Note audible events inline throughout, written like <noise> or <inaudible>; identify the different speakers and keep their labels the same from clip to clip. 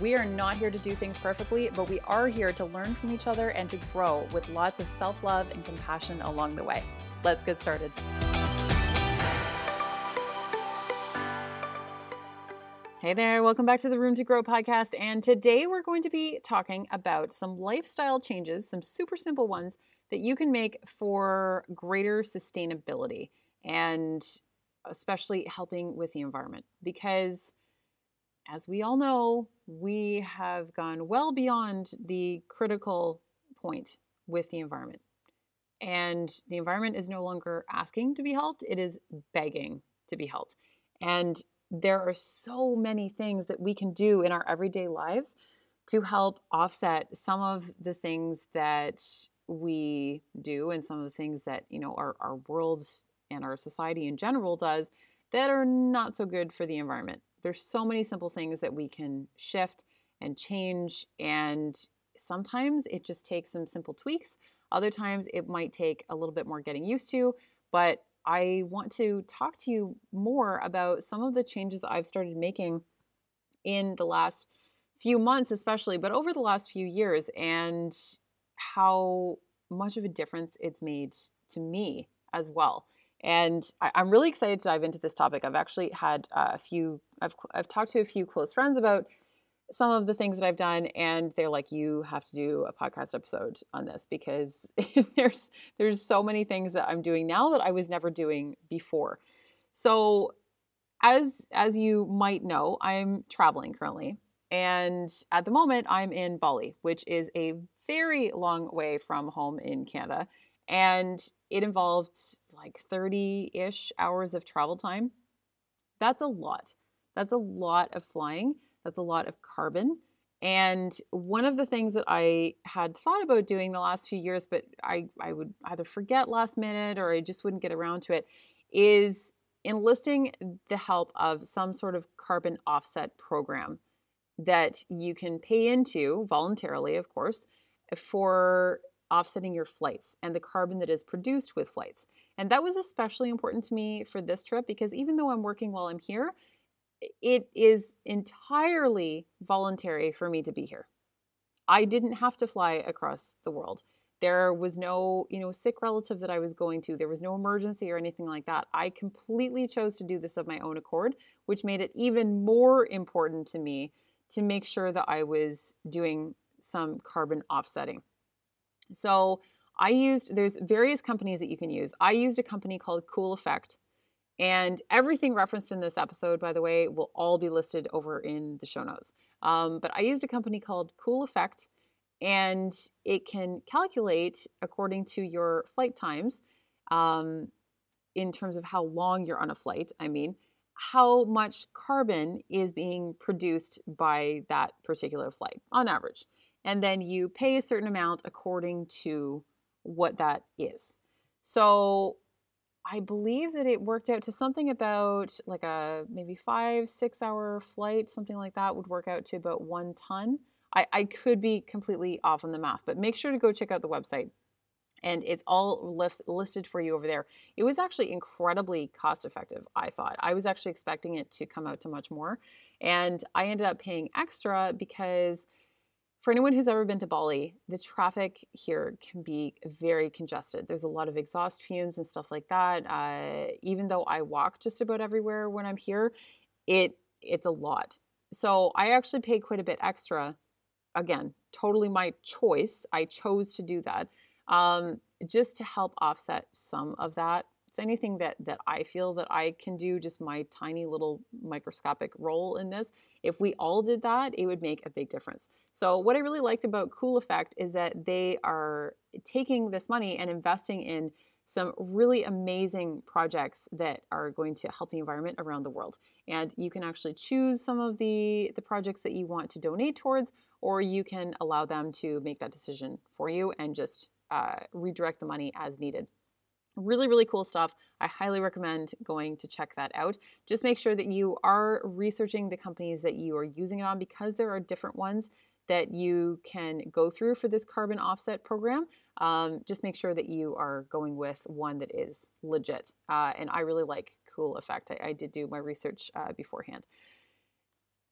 Speaker 1: We are not here to do things perfectly, but we are here to learn from each other and to grow with lots of self love and compassion along the way. Let's get started. Hey there, welcome back to the Room to Grow podcast. And today we're going to be talking about some lifestyle changes, some super simple ones that you can make for greater sustainability and especially helping with the environment. Because as we all know, we have gone well beyond the critical point with the environment. And the environment is no longer asking to be helped, it is begging to be helped. And there are so many things that we can do in our everyday lives to help offset some of the things that we do and some of the things that, you know, our, our world and our society in general does that are not so good for the environment. There's so many simple things that we can shift and change. And sometimes it just takes some simple tweaks. Other times it might take a little bit more getting used to. But I want to talk to you more about some of the changes I've started making in the last few months, especially, but over the last few years, and how much of a difference it's made to me as well. And I, am really excited to dive into this topic. I've actually had uh, a few, I've, I've talked to a few close friends about some of the things that I've done, and they're like, "You have to do a podcast episode on this because <laughs> there's there's so many things that I'm doing now that I was never doing before." So, as as you might know, I'm traveling currently, and at the moment, I'm in Bali, which is a very long way from home in Canada, and it involved like 30 ish hours of travel time. That's a lot. That's a lot of flying. That's a lot of carbon. And one of the things that I had thought about doing the last few years, but I, I would either forget last minute or I just wouldn't get around to it, is enlisting the help of some sort of carbon offset program that you can pay into voluntarily, of course, for offsetting your flights and the carbon that is produced with flights. And that was especially important to me for this trip because even though I'm working while I'm here, it is entirely voluntary for me to be here. I didn't have to fly across the world. There was no, you know, sick relative that I was going to. There was no emergency or anything like that. I completely chose to do this of my own accord, which made it even more important to me to make sure that I was doing some carbon offsetting. So I used, there's various companies that you can use. I used a company called Cool Effect. And everything referenced in this episode, by the way, will all be listed over in the show notes. Um, but I used a company called Cool Effect, and it can calculate according to your flight times, um, in terms of how long you're on a flight. I mean, how much carbon is being produced by that particular flight on average. And then you pay a certain amount according to what that is. So I believe that it worked out to something about like a maybe five, six hour flight, something like that would work out to about one ton. I, I could be completely off on the math, but make sure to go check out the website. And it's all list, listed for you over there. It was actually incredibly cost effective, I thought. I was actually expecting it to come out to much more. And I ended up paying extra because for anyone who's ever been to Bali, the traffic here can be very congested. There's a lot of exhaust fumes and stuff like that. Uh, even though I walk just about everywhere when I'm here, it it's a lot. So I actually pay quite a bit extra. Again, totally my choice. I chose to do that um, just to help offset some of that it's anything that that I feel that I can do, just my tiny little microscopic role in this. If we all did that, it would make a big difference. So what I really liked about Cool Effect is that they are taking this money and investing in some really amazing projects that are going to help the environment around the world. And you can actually choose some of the, the projects that you want to donate towards, or you can allow them to make that decision for you and just uh, redirect the money as needed. Really, really cool stuff. I highly recommend going to check that out. Just make sure that you are researching the companies that you are using it on because there are different ones that you can go through for this carbon offset program. Um, just make sure that you are going with one that is legit. Uh, and I really like Cool Effect. I, I did do my research uh, beforehand.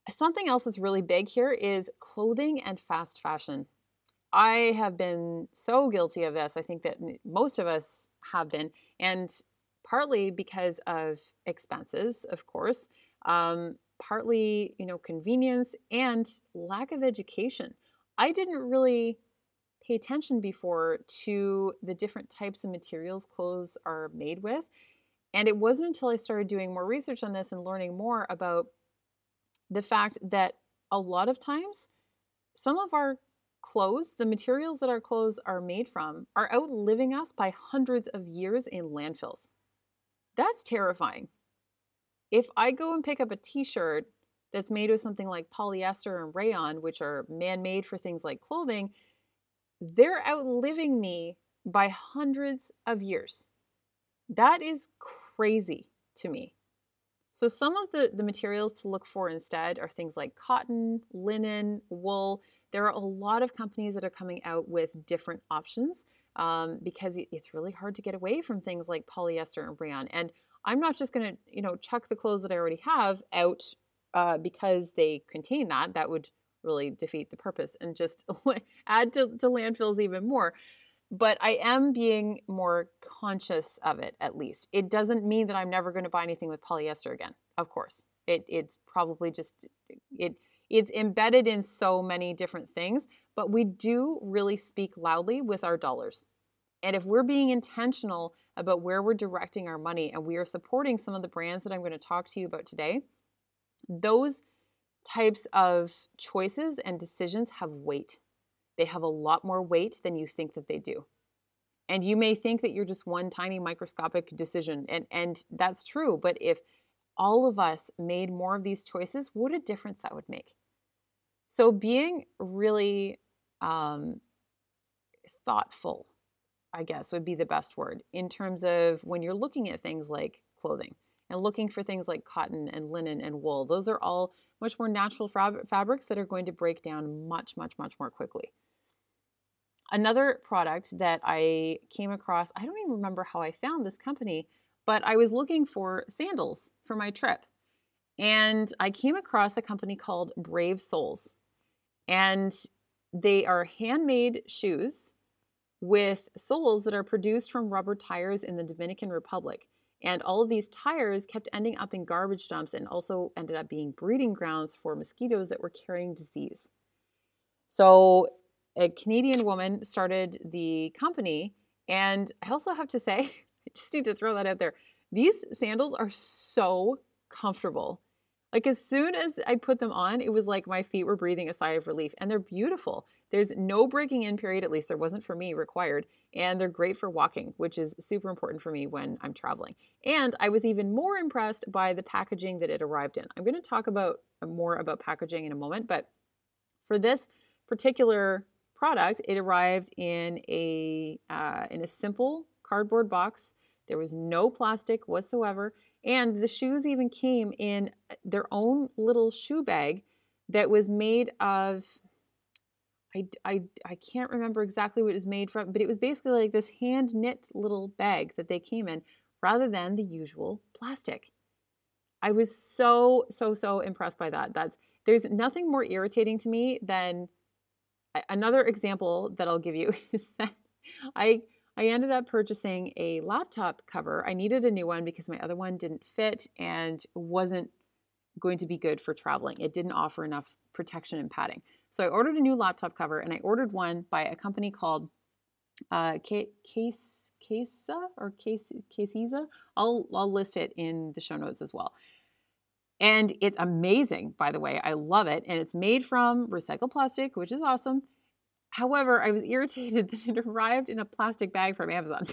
Speaker 1: Something else that's really big here is clothing and fast fashion. I have been so guilty of this. I think that most of us have been, and partly because of expenses, of course, um, partly, you know, convenience and lack of education. I didn't really pay attention before to the different types of materials clothes are made with. And it wasn't until I started doing more research on this and learning more about the fact that a lot of times some of our clothes, the materials that our clothes are made from, are outliving us by hundreds of years in landfills. That's terrifying. If I go and pick up a t shirt that's made with something like polyester and rayon, which are man made for things like clothing, they're outliving me by hundreds of years. That is crazy to me. So, some of the, the materials to look for instead are things like cotton, linen, wool. There are a lot of companies that are coming out with different options um, because it's really hard to get away from things like polyester and rayon. And I'm not just going to, you know, chuck the clothes that I already have out uh, because they contain that. That would really defeat the purpose and just <laughs> add to, to landfills even more but I am being more conscious of it at least. It doesn't mean that I'm never going to buy anything with polyester again. Of course. It it's probably just it it's embedded in so many different things, but we do really speak loudly with our dollars. And if we're being intentional about where we're directing our money and we are supporting some of the brands that I'm going to talk to you about today, those types of choices and decisions have weight they have a lot more weight than you think that they do. And you may think that you're just one tiny microscopic decision, and, and that's true. But if all of us made more of these choices, what a difference that would make. So, being really um, thoughtful, I guess, would be the best word in terms of when you're looking at things like clothing and looking for things like cotton and linen and wool. Those are all much more natural fab- fabrics that are going to break down much, much, much more quickly. Another product that I came across, I don't even remember how I found this company, but I was looking for sandals for my trip. And I came across a company called Brave Soles. And they are handmade shoes with soles that are produced from rubber tires in the Dominican Republic. And all of these tires kept ending up in garbage dumps and also ended up being breeding grounds for mosquitoes that were carrying disease. So a Canadian woman started the company. And I also have to say, <laughs> I just need to throw that out there. These sandals are so comfortable. Like as soon as I put them on, it was like my feet were breathing a sigh of relief and they're beautiful. There's no breaking in period, at least there wasn't for me required. And they're great for walking, which is super important for me when I'm traveling. And I was even more impressed by the packaging that it arrived in. I'm going to talk about more about packaging in a moment, but for this particular product, it arrived in a uh, in a simple cardboard box. There was no plastic whatsoever, and the shoes even came in uh, their own little shoe bag that was made of. I, I, I can't remember exactly what it was made from, but it was basically like this hand knit little bag that they came in rather than the usual plastic. I was so, so, so impressed by that. That's there's nothing more irritating to me than another example that I'll give you <laughs> is that I I ended up purchasing a laptop cover. I needed a new one because my other one didn't fit and wasn't going to be good for traveling. It didn't offer enough protection and padding. So I ordered a new laptop cover and I ordered one by a company called uh, Case Casa or Case Caseza. I'll I'll list it in the show notes as well. And it's amazing, by the way. I love it. And it's made from recycled plastic, which is awesome. However, I was irritated <laughs> that it arrived in a plastic bag from Amazon.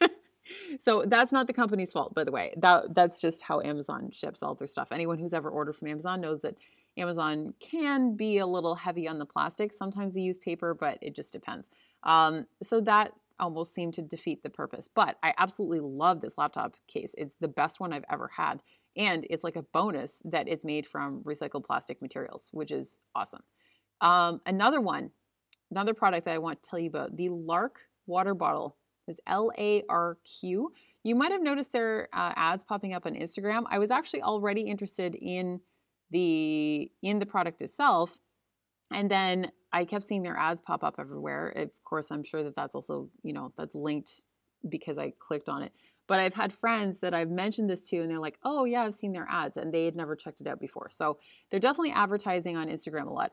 Speaker 1: <laughs> so that's not the company's fault, by the way. That that's just how Amazon ships all their stuff. Anyone who's ever ordered from Amazon knows that Amazon can be a little heavy on the plastic. Sometimes they use paper, but it just depends. Um, so that almost seemed to defeat the purpose. But I absolutely love this laptop case. It's the best one I've ever had. And it's like a bonus that it's made from recycled plastic materials, which is awesome. Um, another one, another product that I want to tell you about the LARQ water bottle is L A R Q. You might have noticed their uh, ads popping up on Instagram. I was actually already interested in the in the product itself, and then I kept seeing their ads pop up everywhere. Of course, I'm sure that that's also you know that's linked because I clicked on it. But I've had friends that I've mentioned this to, and they're like, "Oh yeah, I've seen their ads," and they had never checked it out before. So they're definitely advertising on Instagram a lot.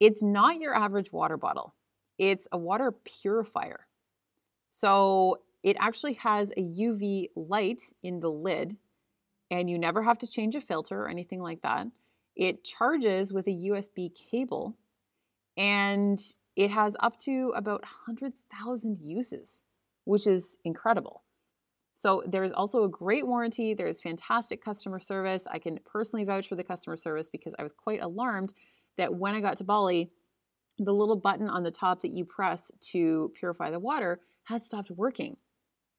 Speaker 1: It's not your average water bottle; it's a water purifier. So it actually has a UV light in the lid, and you never have to change a filter or anything like that. It charges with a USB cable, and it has up to about 100,000 uses, which is incredible. So there's also a great warranty. There's fantastic customer service. I can personally vouch for the customer service because I was quite alarmed that when I got to Bali, the little button on the top that you press to purify the water had stopped working.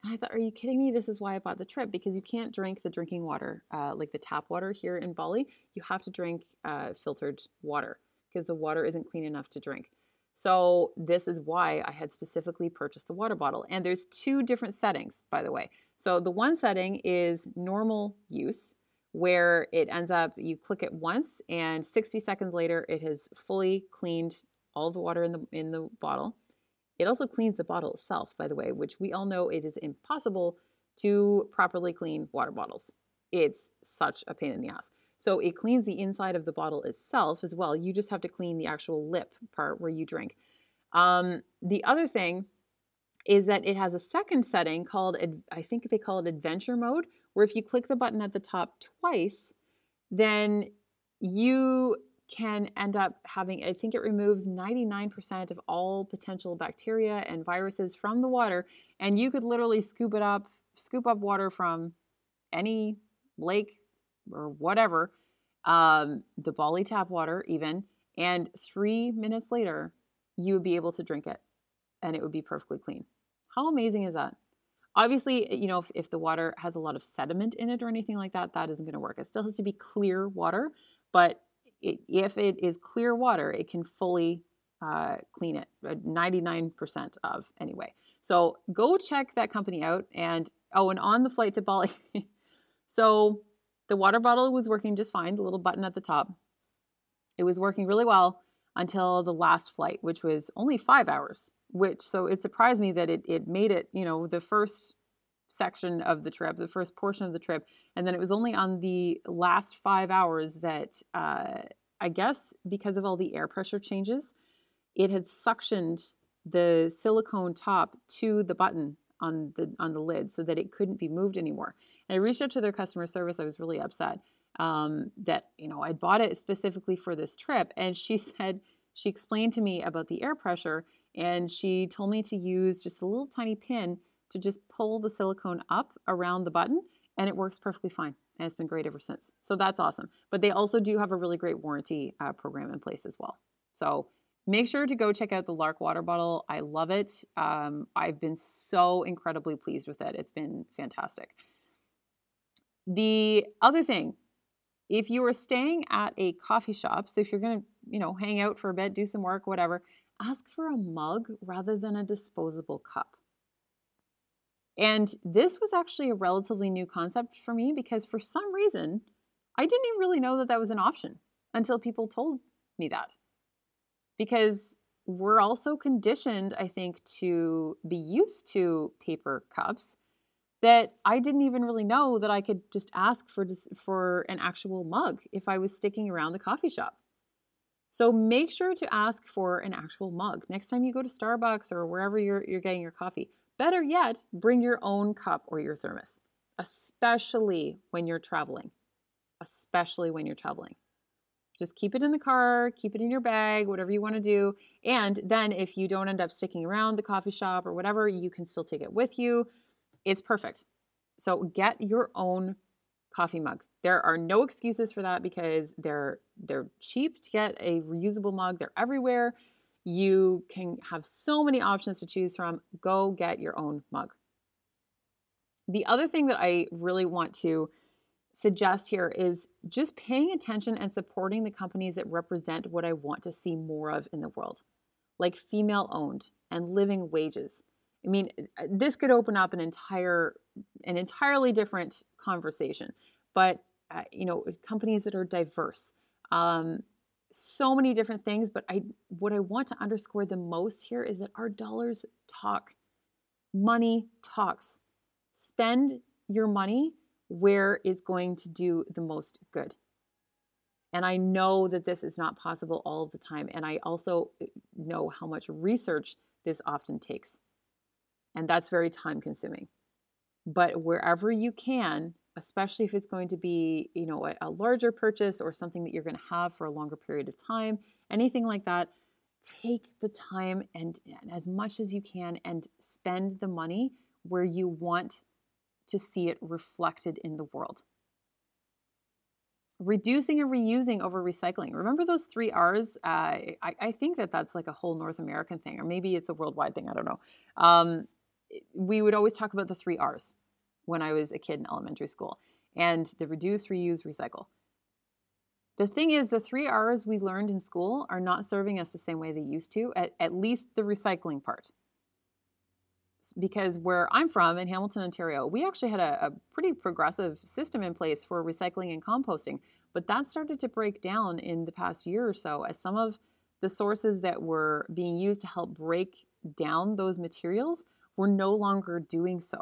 Speaker 1: And I thought, are you kidding me? This is why I bought the trip because you can't drink the drinking water, uh, like the tap water here in Bali. You have to drink uh, filtered water because the water isn't clean enough to drink. So, this is why I had specifically purchased the water bottle. And there's two different settings, by the way. So, the one setting is normal use, where it ends up you click it once, and 60 seconds later, it has fully cleaned all the water in the, in the bottle. It also cleans the bottle itself, by the way, which we all know it is impossible to properly clean water bottles. It's such a pain in the ass. So it cleans the inside of the bottle itself as well. You just have to clean the actual lip part where you drink. Um, the other thing is that it has a second setting called, I think they call it adventure mode, where if you click the button at the top twice, then you can end up having, I think it removes 99% of all potential bacteria and viruses from the water. And you could literally scoop it up, scoop up water from any lake or whatever, um, the Bali tap water, even. And three minutes later, you would be able to drink it and it would be perfectly clean. How amazing is that? Obviously, you know, if, if the water has a lot of sediment in it or anything like that, that isn't going to work. It still has to be clear water, but it, if it is clear water, it can fully uh, clean it, 99% uh, of anyway. So go check that company out. And oh, and on the flight to Bali, <laughs> so the water bottle was working just fine, the little button at the top. It was working really well until the last flight, which was only five hours. Which so it surprised me that it it made it, you know, the first section of the trip, the first portion of the trip. And then it was only on the last five hours that uh, I guess because of all the air pressure changes, it had suctioned the silicone top to the button on the on the lid so that it couldn't be moved anymore. And I reached out to their customer service. I was really upset um, that you know I'd bought it specifically for this trip, and she <laughs> said she explained to me about the air pressure, and she told me to use just a little tiny pin to just pull the silicone up around the button and it works perfectly fine. And it's been great ever since. So that's awesome. But they also do have a really great warranty uh, program in place as well. So make sure to go check out the LARQ water bottle. I love it. Um, I've been so incredibly pleased with it. It's been fantastic. The other thing, if you are staying at a coffee shop, so if you're going to, you know, hang out for a bit, do some work, whatever, ask for a mug rather than a disposable cup. And this was actually a relatively new concept for me because for some reason, I didn't even really know that that was an option until people told me that. Because we're also conditioned, I think, to be used to paper cups that I didn't even really know that I could just ask for for an actual mug if I was sticking around the coffee shop. So make sure to ask for an actual mug next time you go to Starbucks or wherever you're, you're getting your coffee. Better yet, bring your own cup or your thermos, especially when you're traveling. Especially when you're traveling. Just keep it in the car, keep it in your bag, whatever you want to do. And then if you don't end up sticking around the coffee shop or whatever, you can still take it with you. It's perfect. So get your own coffee mug. There are no excuses for that because they're they're cheap to get a reusable mug. They're everywhere. You can have so many options to choose from. Go get your own mug. The other thing that I really want to suggest here is just paying attention and supporting the companies that represent what I want to see more of in the world, like female owned and living wages. I mean, uh, this could open up an entire an entirely different conversation, but uh, you know, companies that are diverse, um, so many different things. But I, what I want to underscore the most here is that our dollars talk. Money talks. Spend your money where it's going to do the most good. And I know that this is not possible all of the time. And I also uh, know how much research this often takes. And that's very time consuming. But wherever you can, especially if it's going to be, you know, a, a larger purchase or something that you're going to have for a longer period of time, anything like that, take the time and, and as much as you can and spend the money where you want to see it reflected in the world. Reducing and reusing over recycling. Remember those three R's? Uh, I, I, think that that's like a whole North American thing, or maybe it's a worldwide thing. I don't know. Um, we would always talk about the three R's when I was a kid in elementary school and the reduce, reuse, recycle. The thing is, the three R's we learned in school are not serving us the same way they used to, at, at least the recycling part. Because where I'm from in Hamilton, Ontario, we actually had a, a pretty progressive system in place for recycling and composting, but that started to break down in the past year or so as some of the sources that were being used to help break down those materials were no longer doing so.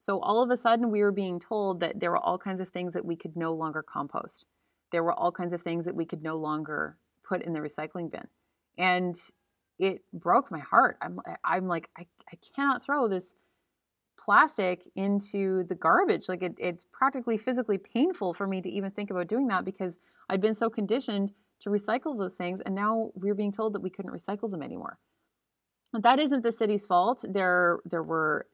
Speaker 1: So all of a sudden, we were being told that there were all kinds of things that we could no longer compost. There were all kinds of things that we could no longer put in the recycling bin. And it broke my heart. I'm, I'm like, I, I cannot throw this plastic into the garbage. Like it, it's practically physically painful for me to even think about doing that because I'd been so conditioned to recycle those things. And now we we're being told that we couldn't recycle them anymore that isn't the city's fault. There, there were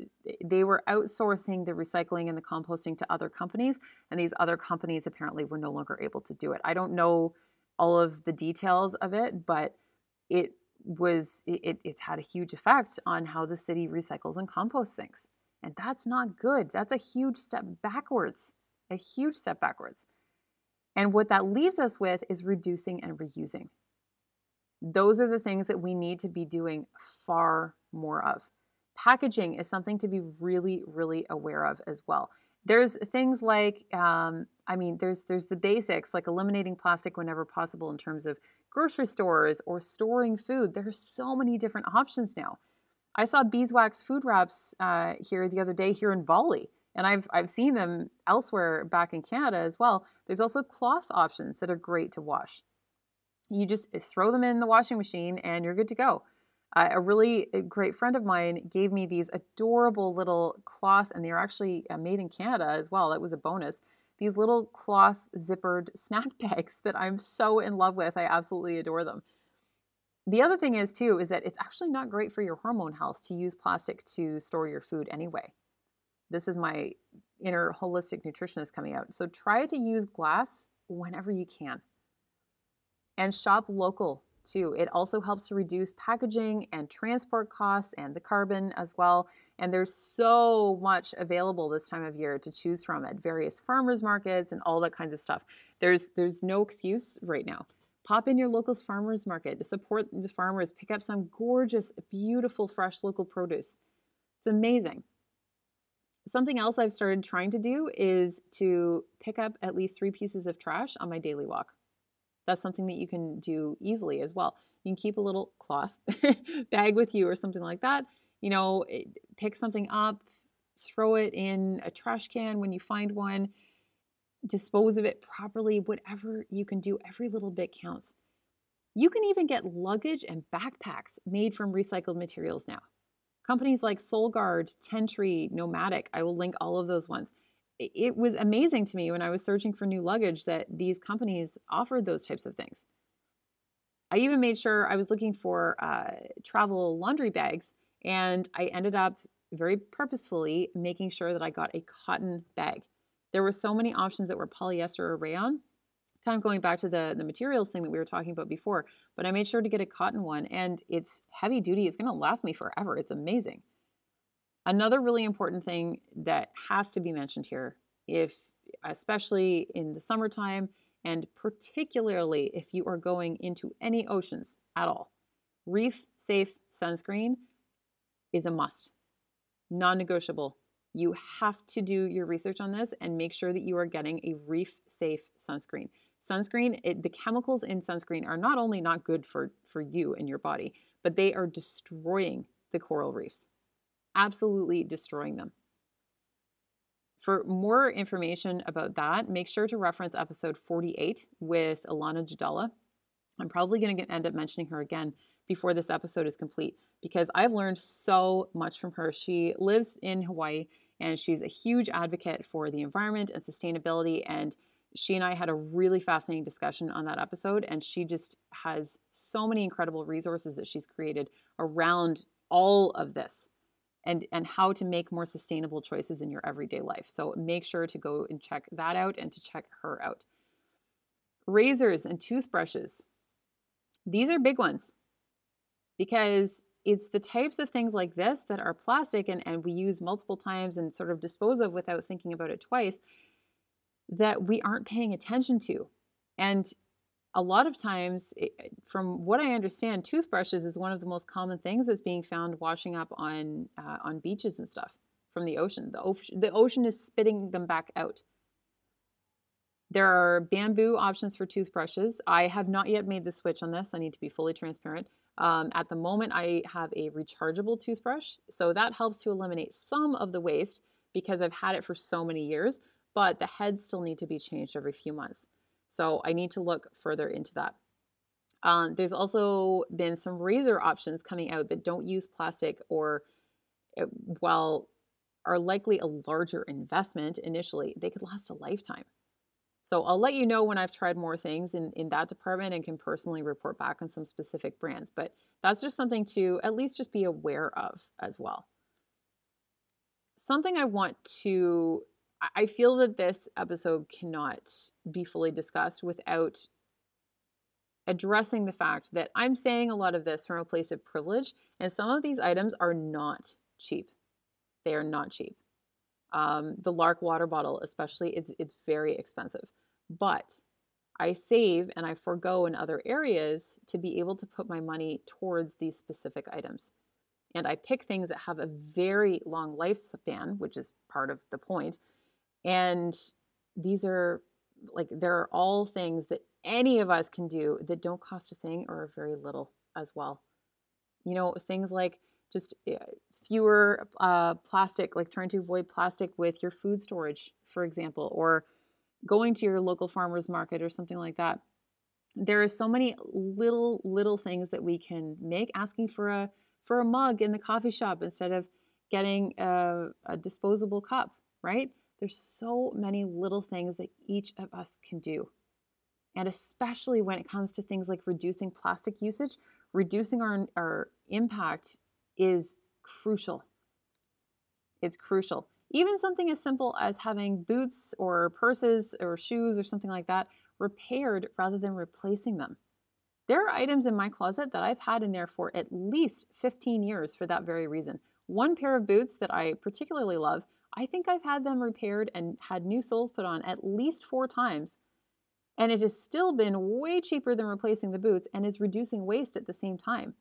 Speaker 1: they were outsourcing the recycling and the composting to other companies, and these other companies apparently were no longer able to do it. I don't know all of the details of it, but it was it, it's had a huge effect on how the city recycles and composts things, and that's not good. That's a huge step backwards, a huge step backwards. And what that leaves us with is reducing and reusing. Those are the things that we need to be doing far more of. Packaging is something to be really, really aware of as well. There's things like, um, I mean, there's there's the basics like eliminating plastic whenever possible in terms of grocery stores or storing food. There are so many different options now. I saw beeswax food wraps uh, here the other day here in Bali, and I've I've seen them elsewhere back in Canada as well. There's also cloth options that are great to wash you just eh, throw them in the washing machine and you're good to go. Uh, a really eh, great friend of mine gave me these adorable little cloth, and they're actually uh, made in Canada as well. That was a bonus. These little cloth zippered snack <laughs> bags that I'm so in love with. I absolutely adore them. The other thing is, too, is that it's actually not great for your hormone health to use plastic to store your food anyway. This is my inner holistic nutritionist coming out. So try to use glass whenever you can and shop local too. It also helps to reduce packaging and transport costs and the carbon as well. And there's so much available this time of year to choose from at various farmers markets and all that kinds of stuff. There's there's no excuse right now. Pop in your local farmers market to support the farmers, pick up some gorgeous, beautiful, fresh local produce. It's amazing. Something else I've started trying to do is to pick up at least three pieces of trash on my daily walk. That's something that you can do easily as well. You can keep a little cloth <laughs> bag with you or something like that. You know, eh, pick something up, throw it in a trash can when you find one, dispose of it properly, whatever you can do, every little bit counts. You can even get luggage and backpacks made from recycled materials now. Companies like Solgaard, Tentree, Nomatic, I will link all of those ones it was amazing to me when I was searching for new luggage that these companies offered those types of things. I even made sure I was looking for uh, travel laundry bags, and I ended up very purposefully making sure that I got a cotton bag. There were so many options that were polyester or rayon. kind of going back to the the materials thing that we were talking about before but i made sure to get a cotton one and it's heavy duty it's going to last me forever it's amazing another really important thing that has to be mentioned here if especially in the summertime and particularly if you are going into any oceans at all reef safe sunscreen is a must. Non-negotiable. You have to do your research on this and make sure that you are getting a reef safe sunscreen. Sunscreen it, the chemicals in sunscreen are not only not good for for you and your body but they are destroying the coral reefs absolutely destroying them. For more information about that make sure to reference episode 48 with Ilana Jadala i'm probably going to end up mentioning her again before this episode is complete because i've learned so much from her. She lives in hawaii and she's a huge advocate for the environment and sustainability and she and I had a really fascinating discussion on that episode, and she just has so many incredible resources that she's created around all of this and and how to make more sustainable choices in your everyday life. So make sure to go and check that out and to check her out. Razors and toothbrushes. These are big ones because it's the types of things like this that are plastic and, and we use multiple times and sort of dispose of without thinking about it twice that we aren't paying attention to. And a lot of times, from what I understand, toothbrushes is one of the most common things that's being found washing up on uh, on beaches and stuff from the ocean. The ocean, the ocean is spitting them back out. There are bamboo options for toothbrushes. I have not yet made the switch on this. I need to be fully transparent. Um, at the moment, I have a rechargeable toothbrush, so that helps to eliminate some of the waste because I've had it for so many years but the heads still need to be changed every few months. So I need to look further into that. Um, there's also been some razor options coming out that don't use plastic or, eh, while are likely a larger investment initially, they could last a lifetime. So I'll let you know when I've tried more things in, in that department and can personally report back on some specific brands. But that's just something to at least just be aware of as well. Something I want to I feel that this episode cannot be fully discussed without addressing the fact that I'm saying a lot of this from a place of privilege, and some of these items are not cheap. They are not cheap. Um, the LARQ water bottle, especially, it's it's very expensive, but I save and I forego in other areas to be able to put my money towards these specific items. And I pick things that have a very long lifespan, which is part of the point, and these are like, there are all things that any of us can do that don't cost a thing or very little as well. You know, things like just eh, fewer uh, plastic, like trying to avoid plastic with your food storage, for example, or going to your local farmers market or something like that. There are so many little little things that we can make. Asking for a for a mug in the coffee shop instead of getting a, a disposable cup, right? There's so many little things that each of us can do. And especially when it comes to things like reducing plastic usage, reducing our, our impact is crucial. It's crucial. Even something as simple as having boots or purses or shoes or something like that repaired rather than replacing them. There are items in my closet that I've had in there for at least 15 years for that very reason. One pair of boots that I particularly love I think I've had them repaired and had new soles put on at least four times. And it has still been way cheaper than replacing the boots and is reducing waste at the same time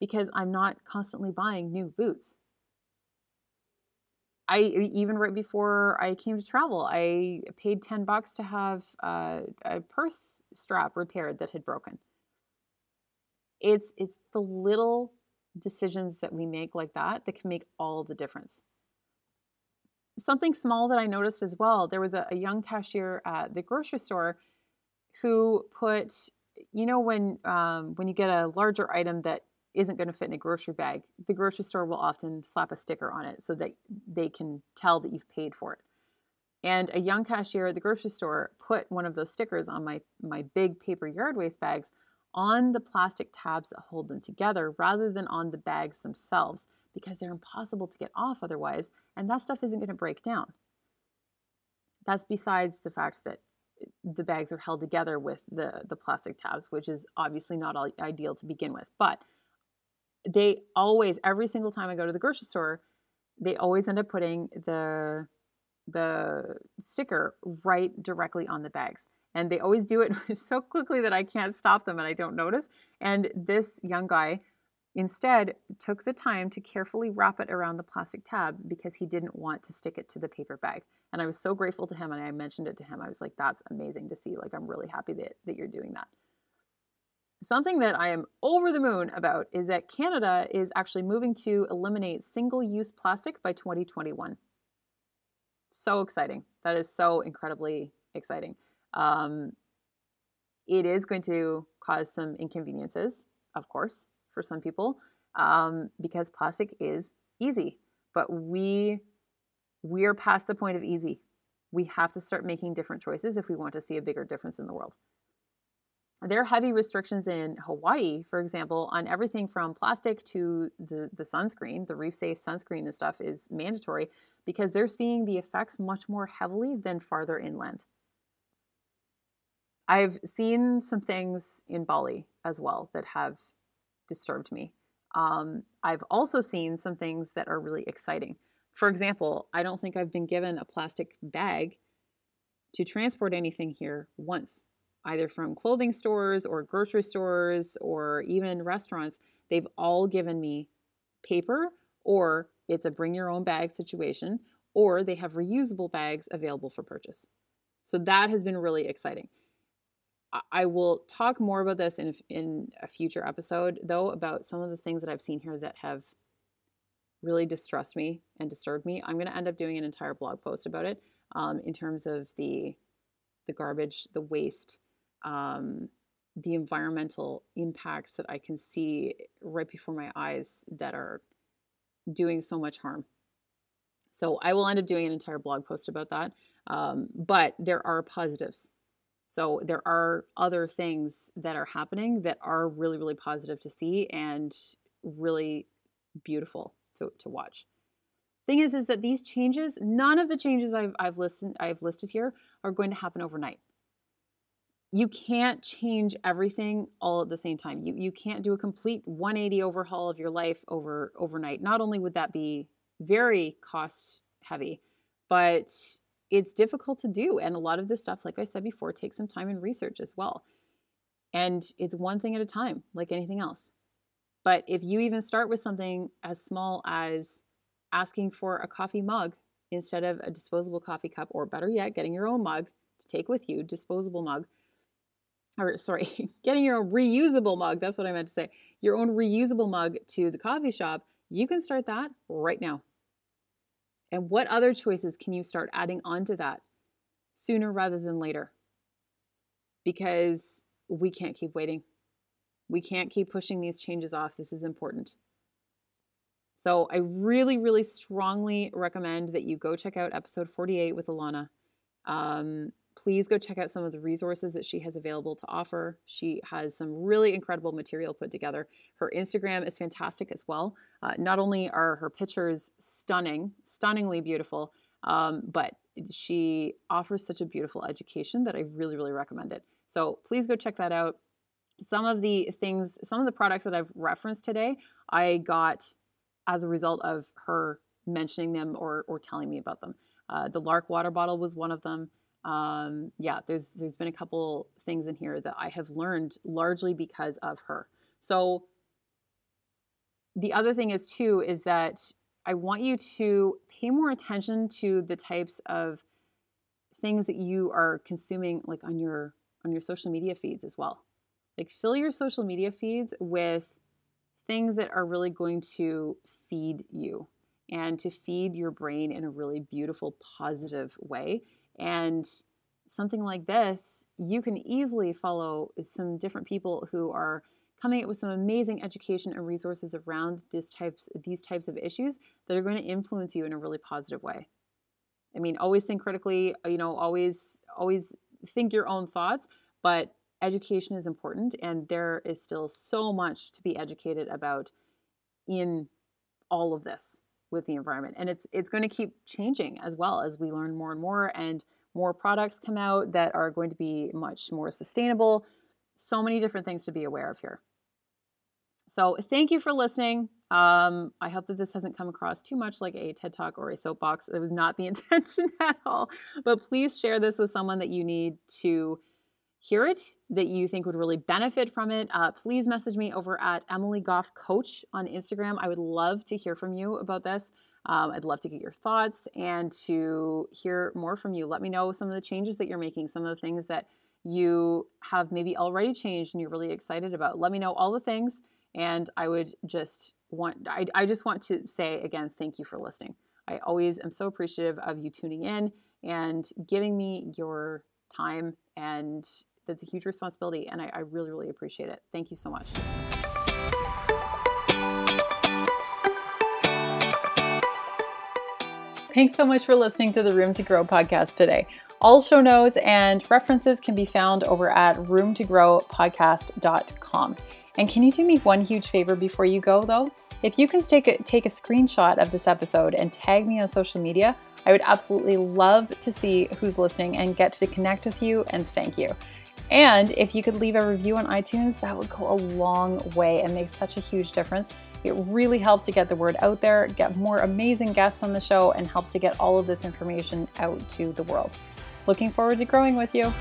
Speaker 1: because I'm not constantly buying new boots. I even right before I came to travel, I paid 10 bucks to have uh, a purse strap repaired that had broken. It's it's the little decisions that we make like that that can make all the difference something small that I noticed as well there was a, a young cashier at the grocery store who put, you know, when um, when you get a larger item that isn't going to fit in a grocery bag, the grocery store will often slap a sticker on it so that they can tell that you've paid for it. And a young cashier at the grocery store put one of those stickers on my my big paper yard waste bags on the plastic tabs that hold them together rather than on the bags themselves because they're impossible to get off otherwise, and that stuff isn't going to break down. That's besides the fact that the bags are held together with the the plastic tabs, which is obviously not ideal to begin with. But they always, every single time I go to the grocery store, they always end up putting the the sticker right directly on the bags. And they always do it <laughs> so quickly that I can't stop them and I don't notice. And this young guy instead took the time to carefully wrap it around the plastic tab because he didn't want to stick it to the paper bag. And I was so grateful to him and I mentioned it to him. I was like, that's amazing to see. Like, I'm really happy that, that you're doing that. Something that I am over the moon about is that Canada is actually moving to eliminate single use plastic by 2021. So exciting. That is so incredibly exciting. Um, it is going to cause some inconveniences, of course, for some people, um, because plastic is easy. But we we are past the point of easy. We have to start making different choices if we want to see a bigger difference in the world. There are heavy restrictions in Hawaii, for example, on everything from plastic to the, the sunscreen. The reef safe sunscreen and stuff is mandatory because they're seeing the effects much more heavily than farther inland. I've seen some things in Bali as well that have disturbed me. Um, I've also seen some things that are really exciting. For example, I don't think I've been given a plastic bag to transport anything here once, either from clothing stores or grocery stores or even restaurants. They've all given me paper or it's a bring your own bag situation or they have reusable bags available for purchase. So that has been really exciting. I will talk more about this in in a future episode, though, about some of the things that I've seen here that have really distressed me and disturbed me. I'm going to end up doing an entire blog post about it um, in terms of the the garbage, the waste, um, the environmental impacts that I can see right before my eyes that are doing so much harm. So I will end up doing an entire blog post about that. Um, but there are positives so there are other things that are happening that are really, really positive to see and really beautiful to, to watch. Thing is, is that these changes, none of the changes I've, I've listened, I've listed here are going to happen overnight. You can't change everything all at the same time. You, you can't do a complete 180 overhaul of your life over overnight. Not only would that be very cost heavy, but it's difficult to do. And a lot of this stuff, like I said before, takes some time and research as well. And it's one thing at a time, like anything else. But if you even start with something as small as asking for a coffee mug instead of a disposable coffee cup, or better yet, getting your own mug to take with you, disposable mug, or sorry, <laughs> getting your own reusable mug, that's what I meant to say, your own reusable mug to the coffee shop, you can start that right now. And what other choices can you start adding onto that sooner rather than later? Because we can't keep waiting. We can't keep pushing these changes off. This is important. So, I really, really strongly recommend that you go check out episode 48 with Alana. Um, please go check out some of the resources that she has available to offer. She has some really incredible material put together. Her Instagram is fantastic as well. Uh, not only are her pictures stunning, stunningly beautiful, um, but she offers such a beautiful education that I really, really recommend it. So please go check that out. Some of the things, some of the products that I've referenced today, I got as a result of her mentioning them or, or telling me about them. Uh, the LARQ water bottle was one of them um, yeah, there's there's been a couple things in here that I have learned largely because of her. So the other thing is too is that I want you to pay more attention to the types of things that you are consuming like on your on your social media feeds as well. Like fill your social media feeds with things that are really going to feed you and to feed your brain in a really beautiful positive way and something like this, you can easily follow some different people who are coming up with some amazing education and resources around these types these types of issues that are going to influence you in a really positive way. I mean, always think critically, uh, you know, always always think your own thoughts, but education is important and there is still so much to be educated about in all of this with the environment and it's it's going to keep changing as well as we learn more and more and more products come out that are going to be much more sustainable. So many different things to be aware of here. So, thank you for listening. Um, I hope that this hasn't come across too much like a TED Talk or a soapbox. It was not the <laughs> intention at all. But please share this with someone that you need to hear it, that you think would really benefit from it. Uh, please message me over at Emily Goff Coach on Instagram. I would love to hear from you about this. Um, I'd love to get your thoughts and to hear more from you. Let me know some of the changes that you're making, some of the things that you have maybe already changed and you're really excited about. Let me know all the things. And I would just want, I, I just want to say again, thank you for listening. I always am so appreciative of you tuning in and giving me your time. And that's a huge responsibility. And I, I really, really appreciate it. Thank you so much. Thanks so much for listening to the Room to Grow podcast today. All show notes and references can be found over at roomtogrowpodcast.com. And can you do me one huge favor before you go, though? If you can take a, take a screenshot of this episode and tag me on social media, I would absolutely love to see who's listening and get to connect with you and thank you. And if you could leave a review on iTunes, that would go a long way and make such a huge difference it really helps to get the word out there, get more amazing guests on the show, and helps to get all of this information out to the world. Looking forward to growing with you.